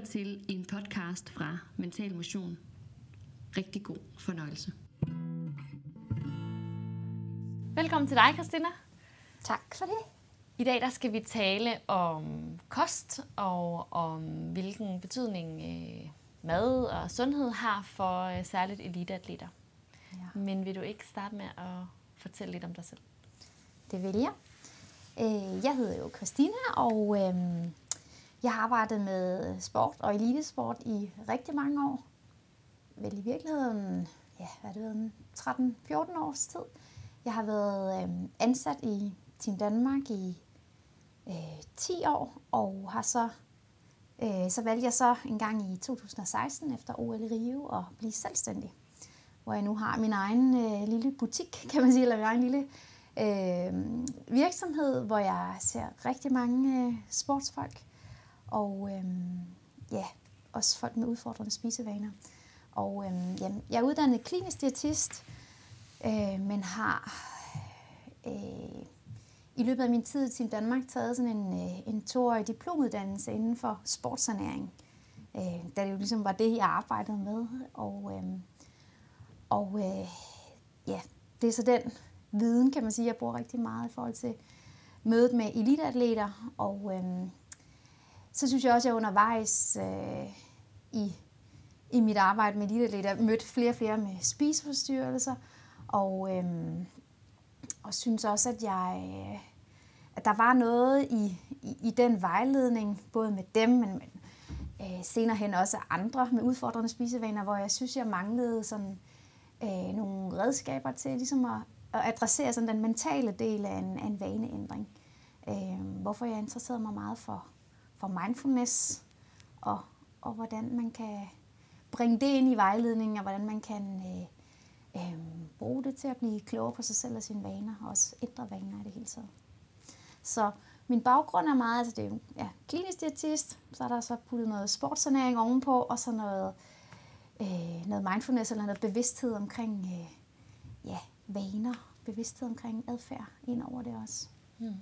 lytter til en podcast fra Mental Motion. Rigtig god fornøjelse. Velkommen til dig, Christina. Tak for det. I dag der skal vi tale om kost og om hvilken betydning øh, mad og sundhed har for øh, særligt eliteatleter. Ja. Men vil du ikke starte med at fortælle lidt om dig selv? Det vil jeg. Øh, jeg hedder jo Christina, og øh, jeg har arbejdet med sport og elitesport i rigtig mange år. Vel i virkeligheden, ja, hvad det været, 13-14 års tid. Jeg har været øh, ansat i Team Danmark i øh, 10 år, og har så, øh, så valgte jeg så en gang i 2016 efter OL i Rio at blive selvstændig. Hvor jeg nu har min egen øh, lille butik, kan man sige, eller min egen lille øh, virksomhed, hvor jeg ser rigtig mange øh, sportsfolk, og øhm, ja, også folk med udfordrende spisevaner. Og øhm, jamen, jeg er uddannet klinisk diætist, øh, men har øh, i løbet af min tid i Danmark taget sådan en, øh, en toårig diplomuddannelse inden for sportsernæring. øh, da det jo ligesom var det, jeg arbejdede med. Og, øh, og øh, ja, det er så den viden, kan man sige, jeg bruger rigtig meget i forhold til mødet med eliteatleter. Og øh, så synes jeg også, at jeg undervejs øh, i, i mit arbejde med eliteatleter mødte flere og flere med spiseforstyrrelser. Og, øh, og synes også, at jeg øh, at der var noget i, i, i den vejledning, både med dem, men, men øh, senere hen også andre med udfordrende spisevaner, hvor jeg synes, jeg manglede sådan, øh, nogle redskaber til ligesom at, at adressere sådan den mentale del af en, af en vaneændring. Øh, hvorfor jeg interesserede mig meget for, for mindfulness, og, og hvordan man kan bringe det ind i vejledningen, og hvordan man kan øh, øh, bruge det til at blive klogere på sig selv og sine vaner, og også ændre vaner i det hele taget. Så min baggrund er meget, altså det er jo ja, klinisk diætist, så er der så puttet noget sportsernæring ovenpå, og så noget, øh, noget mindfulness eller noget bevidsthed omkring øh, ja, vaner, bevidsthed omkring adfærd ind over det også. Mm.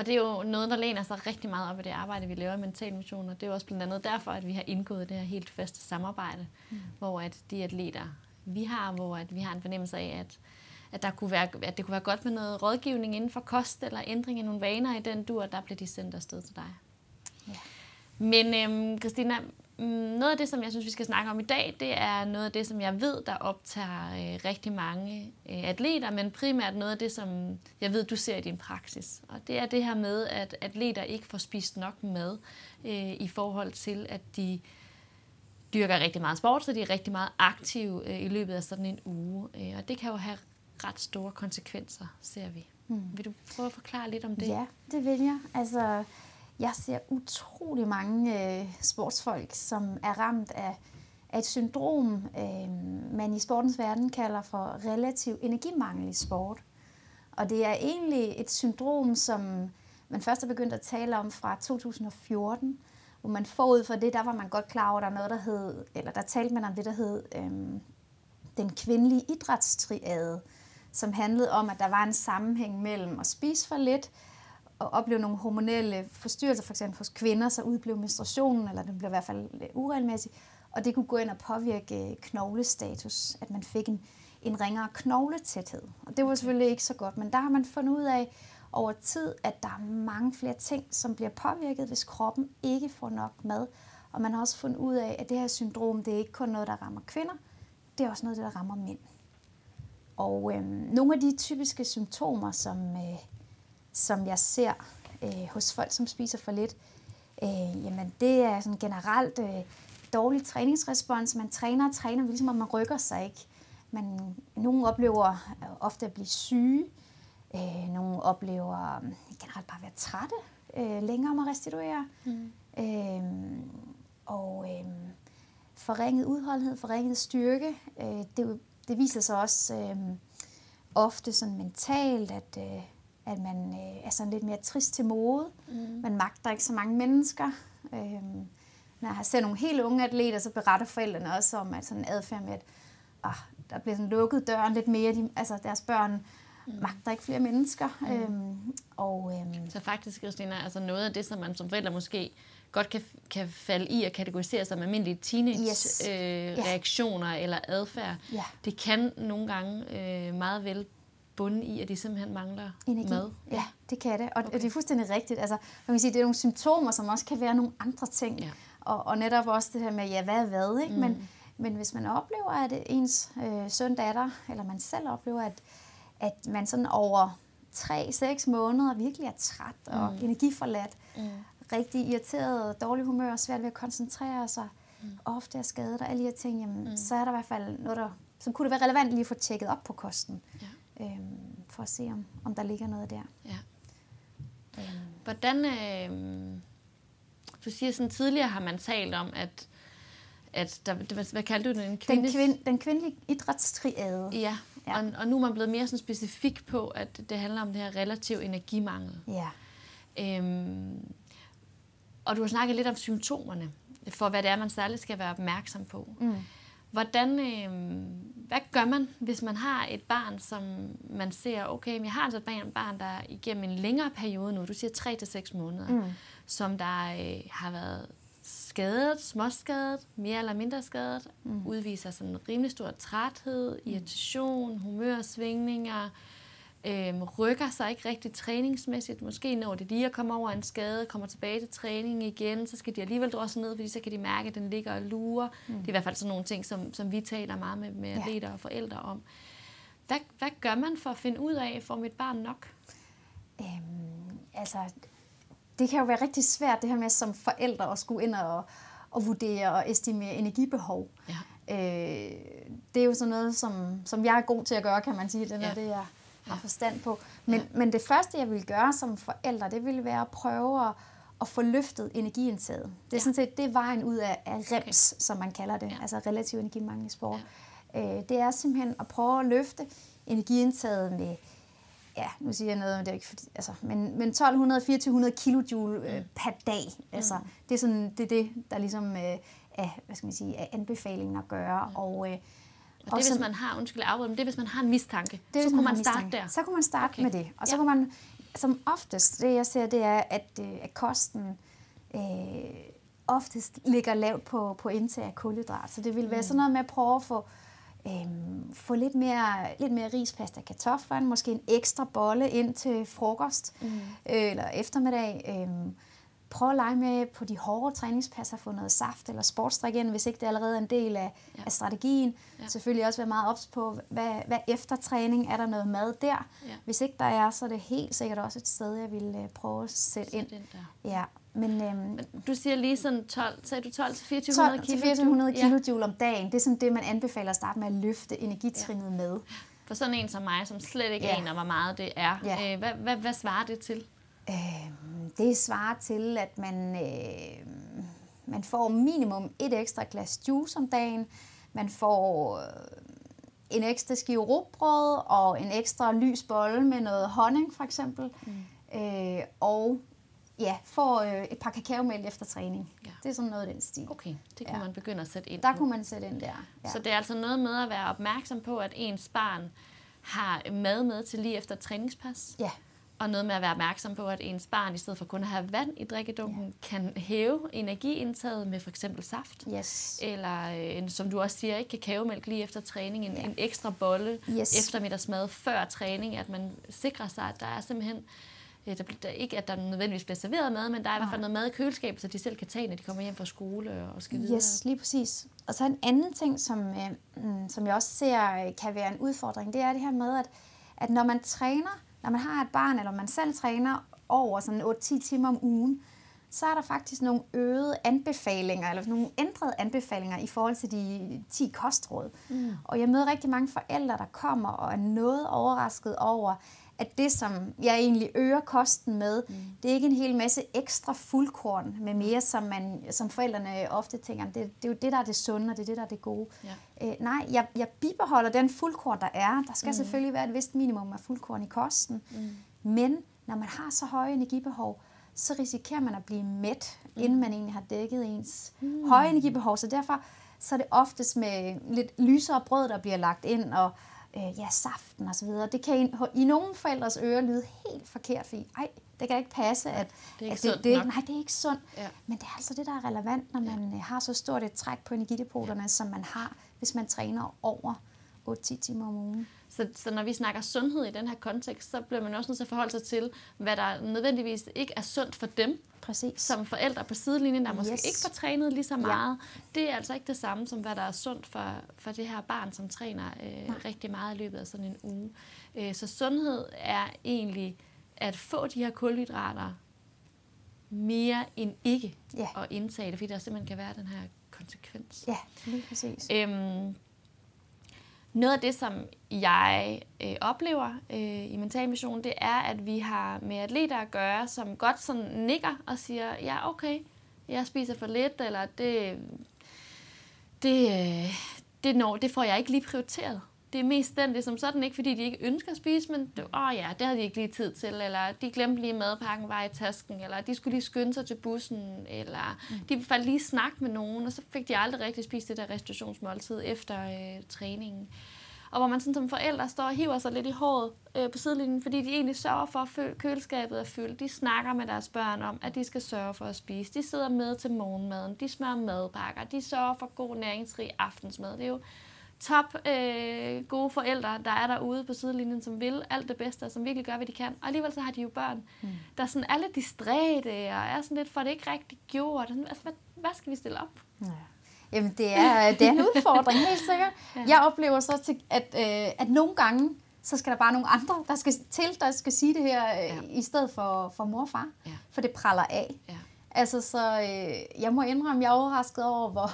Og det er jo noget, der læner sig rigtig meget op af det arbejde, vi laver i Mental Mission, og det er jo også blandt andet derfor, at vi har indgået det her helt faste samarbejde, mm. hvor at de atleter, vi har, hvor at vi har en fornemmelse af, at at, der kunne være, at det kunne være godt med noget rådgivning inden for kost eller ændring af nogle vaner i den dur, der bliver de sendt afsted til dig. Ja. Men øhm, Christina, noget af det, som jeg synes, vi skal snakke om i dag, det er noget af det, som jeg ved, der optager øh, rigtig mange øh, atleter, men primært noget af det, som jeg ved, du ser i din praksis. Og det er det her med, at atleter ikke får spist nok mad øh, i forhold til, at de dyrker rigtig meget sport, så de er rigtig meget aktive øh, i løbet af sådan en uge. Øh, og det kan jo have ret store konsekvenser, ser vi. Mm. Vil du prøve at forklare lidt om det? Ja, det vil jeg. Altså, jeg ser utrolig mange øh, sportsfolk, som er ramt af, af et syndrom, øh, man i sportens verden kalder for relativ energimangel i sport. Og det er egentlig et syndrom, som man først er begyndt at tale om fra 2014, hvor man forud for det, der var man godt klar over, at der er noget, der hed, eller der talte man om det, der hed øh, den kvindelige idrætstriade, som handlede om, at der var en sammenhæng mellem at spise for lidt og opleve nogle hormonelle forstyrrelser, for eksempel hos kvinder, så udblev menstruationen, eller den blev i hvert fald uregelmæssig, og det kunne gå ind og påvirke knoglestatus, at man fik en, en ringere knogletæthed. Og det var selvfølgelig ikke så godt, men der har man fundet ud af over tid, at der er mange flere ting, som bliver påvirket, hvis kroppen ikke får nok mad. Og man har også fundet ud af, at det her syndrom, det er ikke kun noget, der rammer kvinder, det er også noget, der rammer mænd. Og øh, nogle af de typiske symptomer, som, øh, som jeg ser øh, hos folk, som spiser for lidt, øh, jamen det er sådan generelt øh, dårlig træningsrespons. Man træner og træner, ligesom om man rykker sig ikke. Man, nogle oplever ofte at blive syge. Øh, nogle oplever øh, generelt bare at være trætte øh, længere om at restituere. Mm. Øh, og øh, forringet udholdenhed, forringet styrke. Øh, det det viser sig også øh, ofte sådan mentalt, at, øh, at man øh, er sådan lidt mere trist til mode. Mm. Man magter ikke så mange mennesker. Øh, når jeg ser nogle helt unge atleter, så beretter forældrene også om, at sådan en adfærd med, at ah, der bliver sådan lukket døren lidt mere. De, altså deres børn mm. magter ikke flere mennesker. Mm. Øhm, og, øhm, så faktisk, Christina, altså noget af det, som man som forældre måske godt kan, kan falde i at kategorisere som almindelige teenage-reaktioner Yes. øh, reaktioner eller adfærd, Ja. det kan nogle gange øh, meget vel bunde i, at de simpelthen mangler Energi. mad. Ja, det kan det. Og okay. Det er fuldstændig rigtigt. Altså, man kan sige, det er nogle symptomer, som også kan være nogle andre ting. Ja. Og, og netop også det her med, ja, hvad er hvad, ikke? Mm. Men, men hvis man oplever, at ens øh, søn, datter, eller man selv oplever, at, at man sådan over 3-6 måneder virkelig er træt og mm. energiforladt, Mm. rigtig irriteret, dårlig humør, svært ved at koncentrere sig, mm. ofte er skadet og alle de her ting, jamen, mm. så er der i hvert fald noget, der, så kunne det være relevant lige at få tjekket op på kosten, Ja. Øhm, for at se, om, om der ligger noget der. Ja. Øhm, Hvordan, øh, du siger sådan, tidligere har man talt om, at, at der, hvad, hvad kaldte du det? En den, kvindes, kvind, den kvindelige idrætstriade. Ja, Ja. Og, og nu er man blevet mere sådan specifik på, at det handler om det her relativ energimangel. Ja. Øhm, og du har snakket lidt om symptomerne, for hvad det er, man særligt skal være opmærksom på. Mm. Hvordan, øhm, hvad gør man, hvis man har et barn, som man ser, okay, men jeg har altså et barn- barn, der igennem en længere periode nu, du siger 3-6 måneder, Mm. som der øh, har været skadet, småskadet, mere eller mindre skadet, mm. udviser sådan en rimelig stor træthed, irritation, humørsvingninger, øhm, rykker sig ikke rigtig træningsmæssigt. Måske når det lige at komme over en skade, kommer tilbage til træning igen, så skal de alligevel drosle ned, fordi så kan de mærke, at den ligger og lurer. Mm. Det er i hvert fald sådan nogle ting, som, som vi taler meget med, med Ja. atleter og forældre om. Hvad, hvad gør man for at finde ud af, får mit barn nok? Øhm, altså, det kan jo være rigtig svært, det her med som forældre at skulle ind og, og vurdere og estimere energibehov. Ja. Øh, det er jo sådan noget, som, som jeg er god til at gøre, kan man sige. Det er Ja. det, jeg har Ja. forstand på. Men, Ja. men det første, jeg vil gøre som forældre, det ville være at prøve at, at få løftet energiindtaget. Det er Ja. sådan set det er vejen ud af, af REMS, som man kalder det, Ja. altså relativ energimangel i sport. Øh, det er simpelthen at prøve at løfte energiindtaget med ja, nu siger jeg noget, men det er ikke fordi, altså, men, men 1200-2400 kilojoule øh, Mm. per dag. Altså, det er sådan, det er det, der ligesom øh, er, hvad skal man sige, er anbefalingen at gøre. Mm. Og, øh, Og det er, hvis man har, undskyld, afbryder, men det er, hvis man har en mistanke. det så kunne har man starte mistanke. der. Så kunne man starte Okay. med det. Og så Ja. kunne man, som oftest, det jeg ser, det er, at, øh, at kosten øh, oftest ligger lavt på, på indtag af kulhydrat. Så det vil være sådan noget med at prøve at få, øhm, få lidt mere, lidt mere rispasta kartofler, måske en ekstra bolle ind til frokost Mm. øh, eller eftermiddag. Øhm, prøv at lege med på de hårde træningspasser, få noget saft eller sportsdrik ind, hvis ikke det allerede er en del af, Ja. af strategien. Ja. Selvfølgelig også være meget ops på, hvad, hvad efter træning er der noget mad der. Ja. Hvis ikke der er, så er det helt sikkert også et sted, jeg vil øh, prøve at sætte ind. Den der. Ja, men øhm, Men du siger lige sådan 12, sagde du 12 til 2400 12 kilo? til 1400 Ja. kJ om dagen, det er sådan det, man anbefaler at starte med at løfte energitrinnet ja. med. For sådan en som mig, som slet ikke Ja. aner, hvor meget det er. Ja. Øh, hvad, hvad, hvad svarer det til? Øhm, det svarer til, at man, øh, man får minimum et ekstra glas juice om dagen. Man får øh, en ekstra skive rugbrød og en ekstra lys bolle med noget honning for eksempel. Mm. Øh, og ja, får øh, et par kakaomælk efter træning. Ja. Det er sådan noget af den stil. Okay, det kunne Ja. man begynde at sætte ind Der på. kunne man sætte ind der. Ja. Så det er altså noget med at være opmærksom på, at ens barn har mad med til lige efter træningspas. ja. Og noget med at være opmærksom på, at ens barn, i stedet for kun at have vand i drikkedunken, ja. kan hæve energiindtaget med for eksempel saft. Yes. Eller, øh, en, som du også siger, ikke kakaomælk lige efter træning. En, Ja. en ekstra bolle Yes. eftermiddagsmad før træning. At man sikrer sig, at der er simpelthen... øh, Der, der, ikke at der nødvendigvis bliver serveret mad, men der er i hvert fald noget mad i køleskabet, så de selv kan tage, når de kommer hjem fra skole og skal videre. Yes, lige præcis. Og så en anden ting, som, øh, mm, som jeg også ser øh, kan være en udfordring, det er det her med, at, at når man træner, når man har et barn, eller man selv træner over sådan 8-10 timer om ugen, så er der faktisk nogle øgede anbefalinger, eller nogle ændrede anbefalinger i forhold til de 10 kostråd. Mm. Og jeg møder rigtig mange forældre, der kommer og er noget overrasket over, at det, som jeg egentlig øger kosten med, mm. det er ikke en hel masse ekstra fuldkorn med mere, som, man, som forældrene ofte tænker, det, det er jo det, der er det sunde, og det er det, der er det gode. Ja. Øh, nej, jeg, jeg bibeholder den fuldkorn, der er. Der skal mm. selvfølgelig være et vist minimum af fuldkorn i kosten. Mm. Men når man har så høje energibehov, så risikerer man at blive mæt, mm. inden man egentlig har dækket ens mm. høje energibehov. Så derfor så er det oftest med lidt lysere brød, der bliver lagt ind, og øh, ja, saften og så videre. Det kan i, i nogle forældres ører lyde helt forkert, fordi ej, det kan ikke passe, at Det er ikke at det, nok. nej, det er ikke sundt. Ja. Men det er altså det, der er relevant, når man ja. har så stort et træk på energidepoterne, ja. som man har, hvis man træner over 8-10 timer om ugen. Så, så når vi snakker sundhed i den her kontekst, så bliver man også nødt til at forholde sig til, hvad der nødvendigvis ikke er sundt for dem, Præcis. som forældre på sidelinjen, der måske Yes. ikke får trænet lige så meget. Det er altså ikke det samme som, hvad der er sundt for, for det her barn, som træner øh, rigtig meget i løbet af sådan en uge. Øh, så sundhed er egentlig at få de her kulhydrater mere end ikke Ja. at indtage det, fordi der simpelthen kan være den her konsekvens. Ja, lige præcis. Øhm, noget af det, som jeg øh, oplever øh, i Mental Mission, det er, at vi har med atleter at gøre, som godt sådan nikker og siger, ja, okay, jeg spiser for lidt, eller det, det, øh, det, når, det får jeg ikke lige prioriteret. Det er mest den, det er som sådan ikke, fordi de ikke ønsker at spise, men det, åh ja, det havde de ikke lige tid til, eller de glemte lige madpakken var i tasken, eller de skulle lige skynde sig til bussen, eller mm. de faldt lige snak med nogen, og så fik de aldrig rigtig spist det der restaurationsmåltid efter øh, træningen. Og hvor man sådan som forældre står og hiver sig lidt i håret øh, på sidelinjen, fordi de egentlig sørger for, at køleskabet er fyldt. De snakker med deres børn om, at de skal sørge for at spise. De sidder med til morgenmaden. De smører madpakker. De sørger for god næringsrig aftensmad. Det er jo top øh, gode forældre, der er derude på sidelinjen, som vil alt det bedste, og som virkelig gør, hvad de kan. Og alligevel så har de jo børn, mm. der sådan er lidt distræte, og er sådan lidt, for det ikke rigtig gjort. Sådan, Altså, hvad, hvad skal vi stille op? Ja. Jamen, det er, det er en udfordring, helt sikkert. Ja. Jeg oplever så, til, at, øh, at nogle gange, så skal der bare nogle andre, der skal til, der skal sige det her, øh, Ja. i stedet for, for mor og far. Ja. For det praller af. Ja. Altså, så øh, jeg må indrømme, jeg er overrasket over, hvor,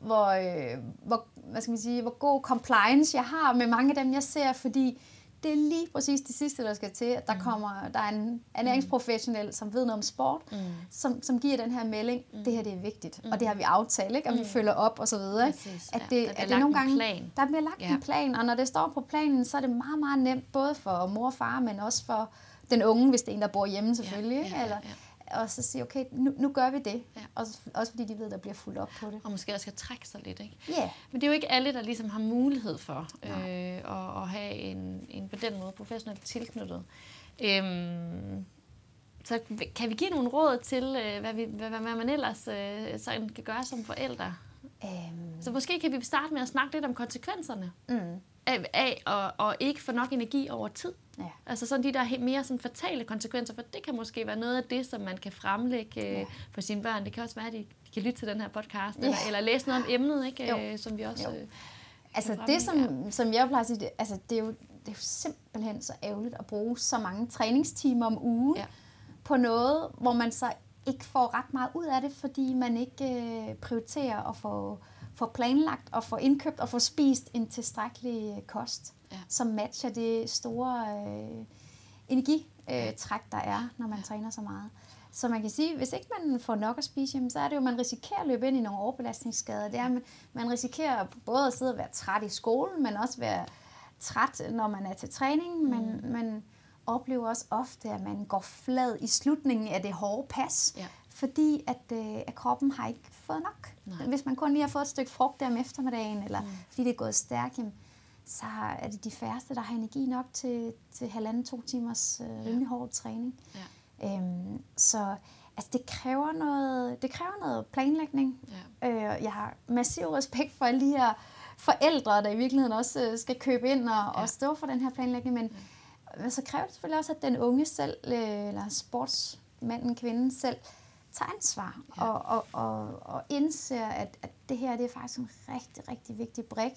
hvor, øh, hvor, hvad skal man sige, hvor god compliance jeg har med mange af dem, jeg ser, fordi det er lige præcis det sidste, der skal til, at der kommer, der er en ernæringsprofessionel, som ved noget om sport, Mm. som, som giver den her melding, det her det er vigtigt, og det har vi aftalt, ikke? og vi følger op og så videre. Ikke? Præcis, At ja. det, Der bliver at det lagt nogle gange, plan. Der bliver lagt Ja. en plan, og når det står på planen, så er det meget, meget nemt, både for mor og far, men også for den unge, hvis det er en, der bor hjemme selvfølgelig. Ja, ikke? ja, ja, Eller, ja. Og så sige, okay, nu, nu gør vi det. Ja. Også, også fordi de ved, der bliver fuldt op på det. Og måske også skal trække sig lidt, ikke? Ja, yeah. Men det er jo ikke alle, der ligesom har mulighed for øh, at, at have en, en på den måde professionelt tilknyttet. Øhm, så kan vi give nogle råd til, øh, hvad, vi, hvad, hvad man ellers øh, sådan kan gøre som forældre? øhm, Så måske kan vi starte med at snakke lidt om konsekvenserne mm, af, af at, at ikke få nok energi over tid. ja. Altså sådan de der mere sådan fatale konsekvenser, for det kan måske være noget af det, som man kan fremlægge øh, Ja. for sine børn. Det kan også være, at de, de kan lytte til den her podcast, Ja. eller, eller læse noget om emnet, ikke? Jo. Øh, som vi også... Jo. Øh, Altså det, som, som jeg plejer at sige, det, altså, det, er jo, det er jo simpelthen så ærgerligt at bruge så mange træningstimer om ugen Ja. på noget, hvor man så ikke får ret meget ud af det, fordi man ikke øh, prioriterer at få, få planlagt og få indkøbt og få spist en tilstrækkelig øh, kost, Ja. som matcher det store øh, energitræk, træk, der er, når man træner så meget. Så man kan sige, hvis ikke man får nok at spise, jamen, så er det jo, at man risikerer at løbe ind i nogle overbelastningsskader. Det er, at man, man risikerer både at sidde og være træt i skolen, men også være træt, når man er til træning. Men man oplever også ofte, at man går flad i slutningen af det hårde pas, Ja. Fordi at, øh, at kroppen har ikke fået nok. Nej. Hvis man kun lige har fået et stykke frugt der om eftermiddagen, eller mm. fordi det er gået stærkt, jamen, så er det de færreste, der har energi nok til, til halvanden-to timers øh, rimelig hård træning. Ja. Øhm, så altså, det, kræver noget, det kræver noget planlægning. Ja. Øh, jeg har massiv respekt for alle de her forældre, der i virkeligheden også øh, skal købe ind og, ja. og stå for den her planlægning. Men, men så kræver det selvfølgelig også, at den unge selv, øh, eller sportsmanden, kvinden selv, tager ansvar Ja. og, og, og, og indser, at, at det her det er faktisk en rigtig, rigtig vigtig brik.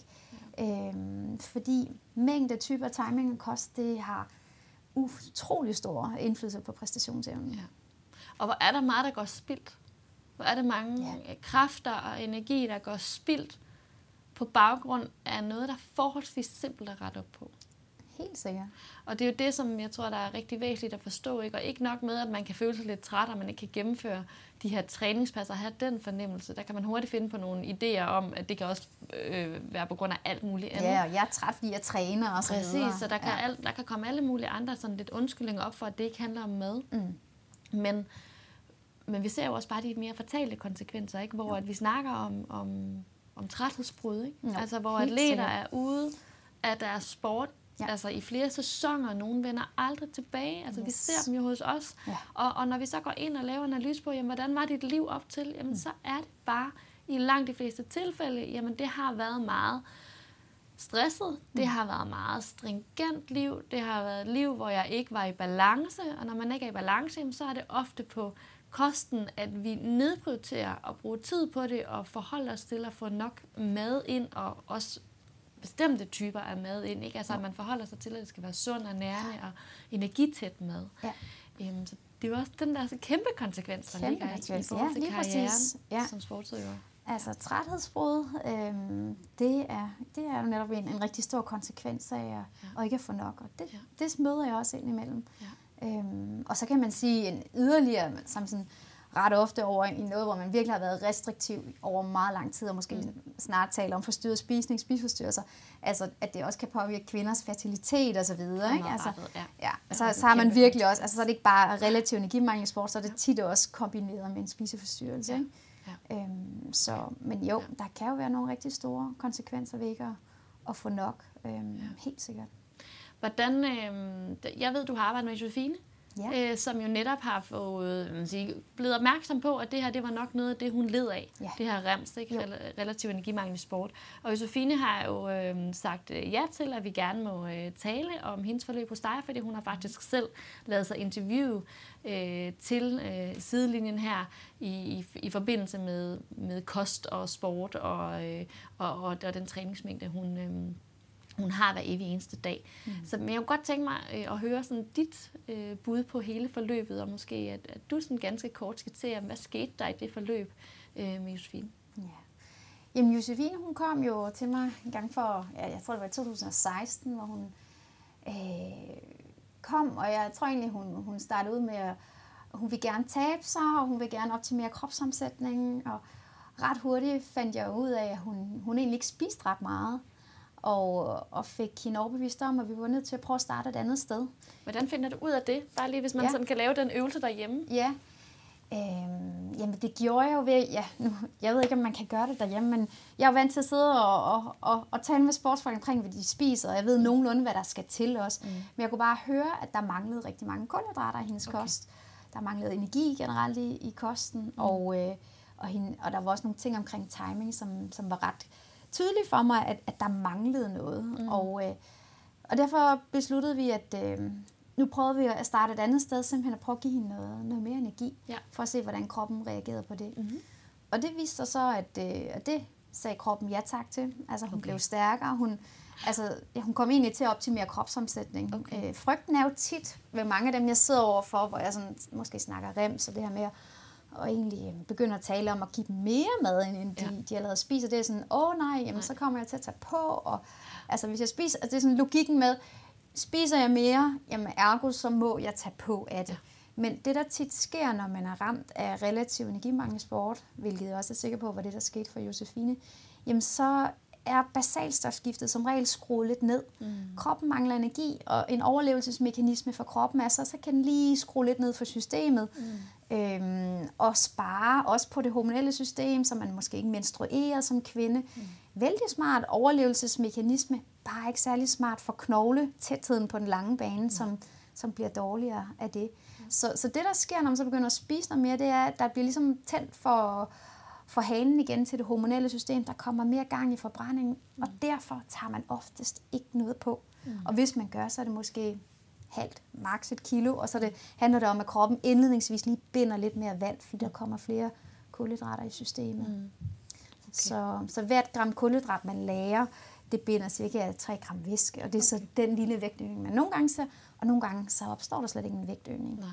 Ja. Øhm, fordi mængde, typer, timing og kost, det har utrolig stor indflydelse på præstationsevnen. Ja. Og hvor er der meget, der går spildt? Hvor er der mange ja. kræfter og energi, der går spildt på baggrund af noget, der er forholdsvis simpelt at rette op på? Helt sikkert. Og det er jo det, som jeg tror, der er rigtig væsentligt at forstå. Ikke? Og ikke nok med, at man kan føle sig lidt træt, og man ikke kan gennemføre de her træningspasser og have den fornemmelse. Der kan man hurtigt finde på nogle idéer om, at det kan også øh, være på grund af alt muligt andet. Ja, og jeg er træt, fordi jeg træner og så videre. Præcis, så der kan, ja. alt, der kan komme alle mulige andre sådan lidt undskyldninger op for, at det ikke handler om mad. Mm. Men, men vi ser jo også bare de mere fatale konsekvenser, ikke? hvor at vi snakker om, om, om træthedsbrud. Ikke? Jo, altså hvor atleter sikkert. er ude af deres sport Ja. Altså i flere sæsoner. Nogle vender aldrig tilbage. Altså yes. vi ser dem jo hos os. Ja. Og, og når vi så går ind og laver analyse på, jamen, hvordan var dit liv op til, jamen mm. så er det bare i langt de fleste tilfælde, jamen det har været meget stresset. Mm. Det har været meget stringent liv. Det har været et liv, hvor jeg ikke var i balance. Og når man ikke er i balance, jamen, så er det ofte på kosten, at vi nedprioriterer at bruge tid på det og forholde os til at få nok mad ind og også bestemte typer af mad ind. Ikke? Altså, at man forholder sig til, at det skal være sund og nærende og energitæt mad. Ja. Øhm, så det er jo også den der så kæmpe konsekvens, der kæmpe ligger i, i forhold til ja, karrieren præcis. ja. som sportsudøver. Altså træthedsbrud, øhm, det, er, det er jo netop en, en rigtig stor konsekvens af at, ja. at ikke at få nok. Og det, ja. det møder jeg også ind imellem. Ja. Øhm, og så kan man sige en yderligere, som sådan, ret ofte over i noget, hvor man virkelig har været restriktiv over meget lang tid, og måske mm. snart taler om forstyrret spisning, spiseforstyrrelser, altså at det også kan påvirke kvinders fertilitet og så videre. Ikke? Altså, ja. ja. Så, så har man virkelig også, altså så er det ikke bare relativ energimangel i sport, så er det tit også kombineret med en spiseforstyrrelse. Ikke? Ja. Øhm, så, men jo, der kan jo være nogle rigtig store konsekvenser ved ikke at, at få nok. Øhm, ja. Helt sikkert. Hvordan, øh, jeg ved, du har arbejdet med Josefine ja. øh, som jo netop har fået, man sige, blevet opmærksom på, at det her det var nok noget af det, hun led af. Ja. Det her rems, ikke? Rel- relativ energimangel i sport. Og Josefine har jo øh, sagt øh, ja til, at vi gerne må øh, tale om hendes forløb hos dig, fordi hun har faktisk selv lavet sig interview øh, til øh, sidelinjen her i, i, i forbindelse med, med kost og sport og, øh, og, og, og den træningsmængde, hun... Øh, hun har hver evig eneste dag. Mm. Så men jeg kunne godt tænke mig øh, at høre sådan dit øh, bud på hele forløbet, og måske at, at du sådan ganske kort skitserer, hvad skete der i det forløb øh, med Josefine? Ja. Jamen Josefine, hun kom jo til mig en gang for, ja, jeg tror det var i 2016, hvor hun øh, kom, og jeg tror egentlig, hun, hun startede ud med, at hun vil gerne tabe sig, og hun vil gerne optimere kropsomsætningen, og ret hurtigt fandt jeg ud af, at hun, hun egentlig ikke spiste ret meget og, og fik hende overbevist om, at vi var nødt til at prøve at starte et andet sted. Hvordan finder du ud af det? Bare lige, hvis man ja. sådan kan lave den øvelse derhjemme. Ja, Øhm, jamen det gjorde jeg jo ved, ja, nu, jeg ved ikke, om man kan gøre det derhjemme, men jeg er vant til at sidde og, og, og, og tale med sportsfolk omkring, hvad de spiser, og jeg ved nogenlunde, hvad der skal til også. Mm. Men jeg kunne bare høre, at der manglede rigtig mange kulhydrater i hendes okay. kost. Der manglede energi generelt i, i kosten, mm. og, øh, og, hende, og der var også nogle ting omkring timing, som, som var ret tydeligt for mig, at, at der manglede noget. Mm. Og, øh, og derfor besluttede vi, at øh, nu prøvede vi at starte et andet sted, simpelthen at prøve at give hende noget, noget mere energi, ja. for at se, hvordan kroppen reagerede på det. Mm-hmm. Og det viste sig så, at, øh, at det sagde kroppen ja tak til. Altså hun okay. blev stærkere, hun, altså, ja, hun kom egentlig til at optimere kropsomsætning. Okay. Øh, frygten er jo tit ved mange af dem, jeg sidder overfor, hvor jeg sådan, måske snakker rem, så det her med at og egentlig øh, begynder at tale om at give dem mere mad, end de, ja. de allerede spiser. Det er sådan, åh oh, nej, jamen, nej. så kommer jeg til at tage på. Og, altså hvis jeg spiser, altså, det er sådan logikken med, spiser jeg mere, jamen ergo så må jeg tage på af det. Ja. Men det, der tit sker, når man er ramt af relativ energimangel sport, hvilket jeg også er sikker på, var det, der skete for Josefine, jamen så er basalstofskiftet som regel skruet lidt ned. Mm. Kroppen mangler energi, og en overlevelsesmekanisme for kroppen er så, så kan den lige skrue lidt ned for systemet. Mm. Øhm, og spare også på det hormonelle system, så man måske ikke menstruerer som kvinde. Mm. Vældig smart overlevelsesmekanisme, bare ikke særlig smart for knogle tætheden på den lange bane, mm. som, som bliver dårligere af det. Mm. Så, så det, der sker, når man så begynder at spise noget mere, det er, at der bliver ligesom tændt for får hanen igen til det hormonelle system, der kommer mere gang i forbrændingen, mm. og derfor tager man oftest ikke noget på. Mm. Og hvis man gør, så er det måske halvt, maks et kilo, og så det, handler det om, at kroppen indledningsvis lige binder lidt mere vand, fordi der kommer flere kulhydrater i systemet. Mm. Okay. Så, så hvert gram kulhydrat, man lærer, det binder cirka 3 gram væske, og det er okay. så den lille vægtøgning, man nogle gange ser, og nogle gange så opstår der slet ikke en vægtøgning. Nej.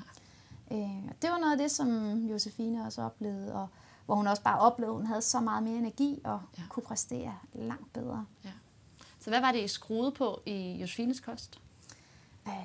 Øh, det var noget af det, som Josefine også oplevede, og hvor hun også bare oplevede, at hun havde så meget mere energi og ja. kunne præstere langt bedre. Ja. Så hvad var det, I skruede på i Josefines kost?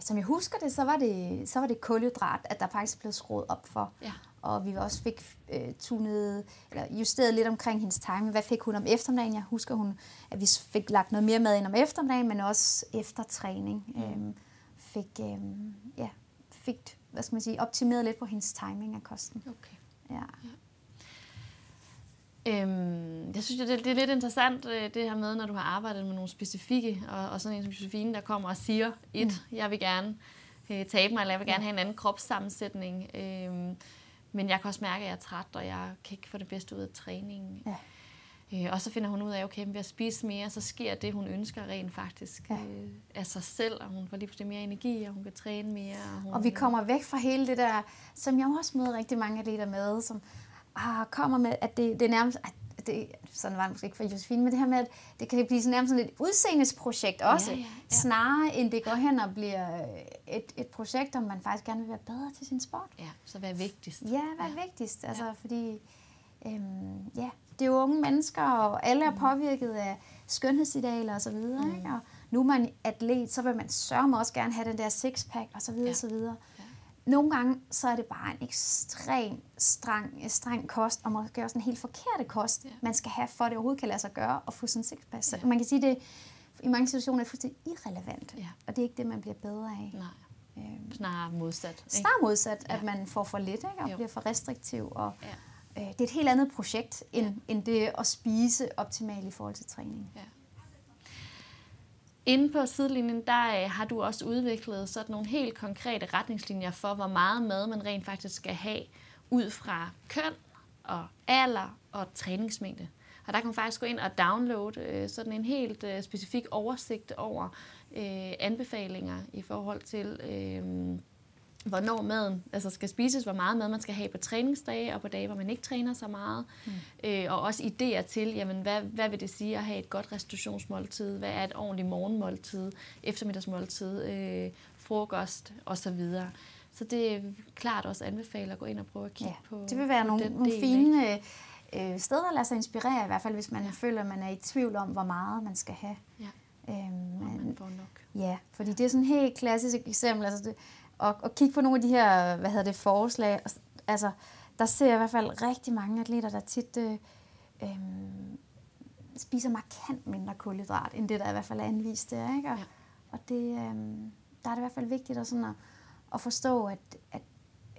Som jeg husker det, så var det, så var det kulhydrat, at der faktisk blev skruet op for. Ja. Og vi også fik uh, tunet, eller justeret lidt omkring hendes timing. Hvad fik hun om eftermiddagen? Jeg husker, hun, at vi fik lagt noget mere mad ind om eftermiddagen, men også efter træning. Mm. Um, fik, um, ja, fik hvad skal man sige, optimeret lidt på hendes timing af kosten. Okay. Ja. ja. Øhm, Jeg synes, det, det er lidt interessant, øh, det her med, når du har arbejdet med nogle specifikke, og, og sådan en som Josefine, der kommer og siger, et, mm. jeg vil gerne øh, tabe mig, eller jeg vil gerne have en anden kropssammensætning. Øh, men jeg kan også mærke, at jeg er træt, og jeg kan ikke få det bedste ud af træningen. Ja. Øh, og så finder hun ud af, okay, ved at spise mere, så sker det, hun ønsker rent faktisk ja. øh, af sig selv, og hun får lige pludselig mere energi, og hun kan træne mere. Og, hun, og vi kommer væk fra hele det der, som jeg også møder rigtig mange atleter med, som ah, kommer med, at det, det er nærmest, at det, sådan var det måske ikke for Josefine, men det her med, at det kan blive sådan nærmest sådan et udseendesprojekt også, ja, ja, ja. snarere end det går hen og bliver et, et projekt, om man faktisk gerne vil være bedre til sin sport. Ja, så hvad er vigtigst? Ja, hvad er ja. vigtigst? Altså, ja. fordi øhm, ja, det er jo unge mennesker, og alle er mm. påvirket af skønhedsidealer og så videre, mm. ikke? Og nu er man atlet, så vil man sørge også gerne have den der sixpack og så videre, ja. og så videre nogle gange, så er det bare en ekstrem streng, streng kost, og måske også en helt forkerte kost, ja. man skal have, for at det overhovedet kan lade sig gøre at få sådan en sixpack. Ja. Man kan sige, det i mange situationer er fuldstændig irrelevant, ja. og det er ikke det, man bliver bedre af. Nej. Øhm, snarere modsat. Ikke? Snarere modsat, ja. at man får for lidt ikke? og jo. bliver for restriktiv. Og, ja. øh, det er et helt andet projekt, end, ja. end det at spise optimalt i forhold til træning. Ja. Inde på sidelinjen, der øh, har du også udviklet sådan nogle helt konkrete retningslinjer for, hvor meget mad man rent faktisk skal have ud fra køn og alder og træningsmængde. Og der kan man faktisk gå ind og downloade øh, sådan en helt øh, specifik oversigt over øh, anbefalinger i forhold til, øh, hvornår maden altså skal spises, hvor meget mad man skal have på træningsdage, og på dage, hvor man ikke træner så meget. Mm. Øh, og også idéer til, jamen, hvad, hvad vil det sige at have et godt restitutionsmåltid? Hvad er et ordentligt morgenmåltid, eftermiddagsmåltid, øh, frokost osv.? Så det er klart også anbefaler at gå ind og prøve at kigge ja, på Det vil være nogle, nogle del, fine øh, steder at lade sig inspirere, i hvert fald hvis man ja. føler, at man er i tvivl om, hvor meget man skal have. Ja. Øhm, man får nok. Ja, fordi det er sådan et helt klassisk eksempel. Altså det, og, og kigge på nogle af de her, hvad hedder det, forslag. Altså, der ser jeg i hvert fald rigtig mange atleter, der tit øh, øh, spiser markant mindre kulhydrat, end det, der i hvert fald er anvist der. Ikke? Og, ja. og det, øh, der er det i hvert fald vigtigt at, sådan at, at forstå, at, at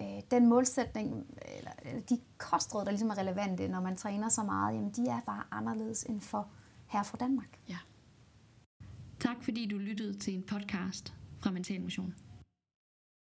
øh, den målsætning, eller, de kostråd, der ligesom er relevante, når man træner så meget, jamen de er bare anderledes end for her fra Danmark. Ja. Tak fordi du lyttede til en podcast fra Mental Motion.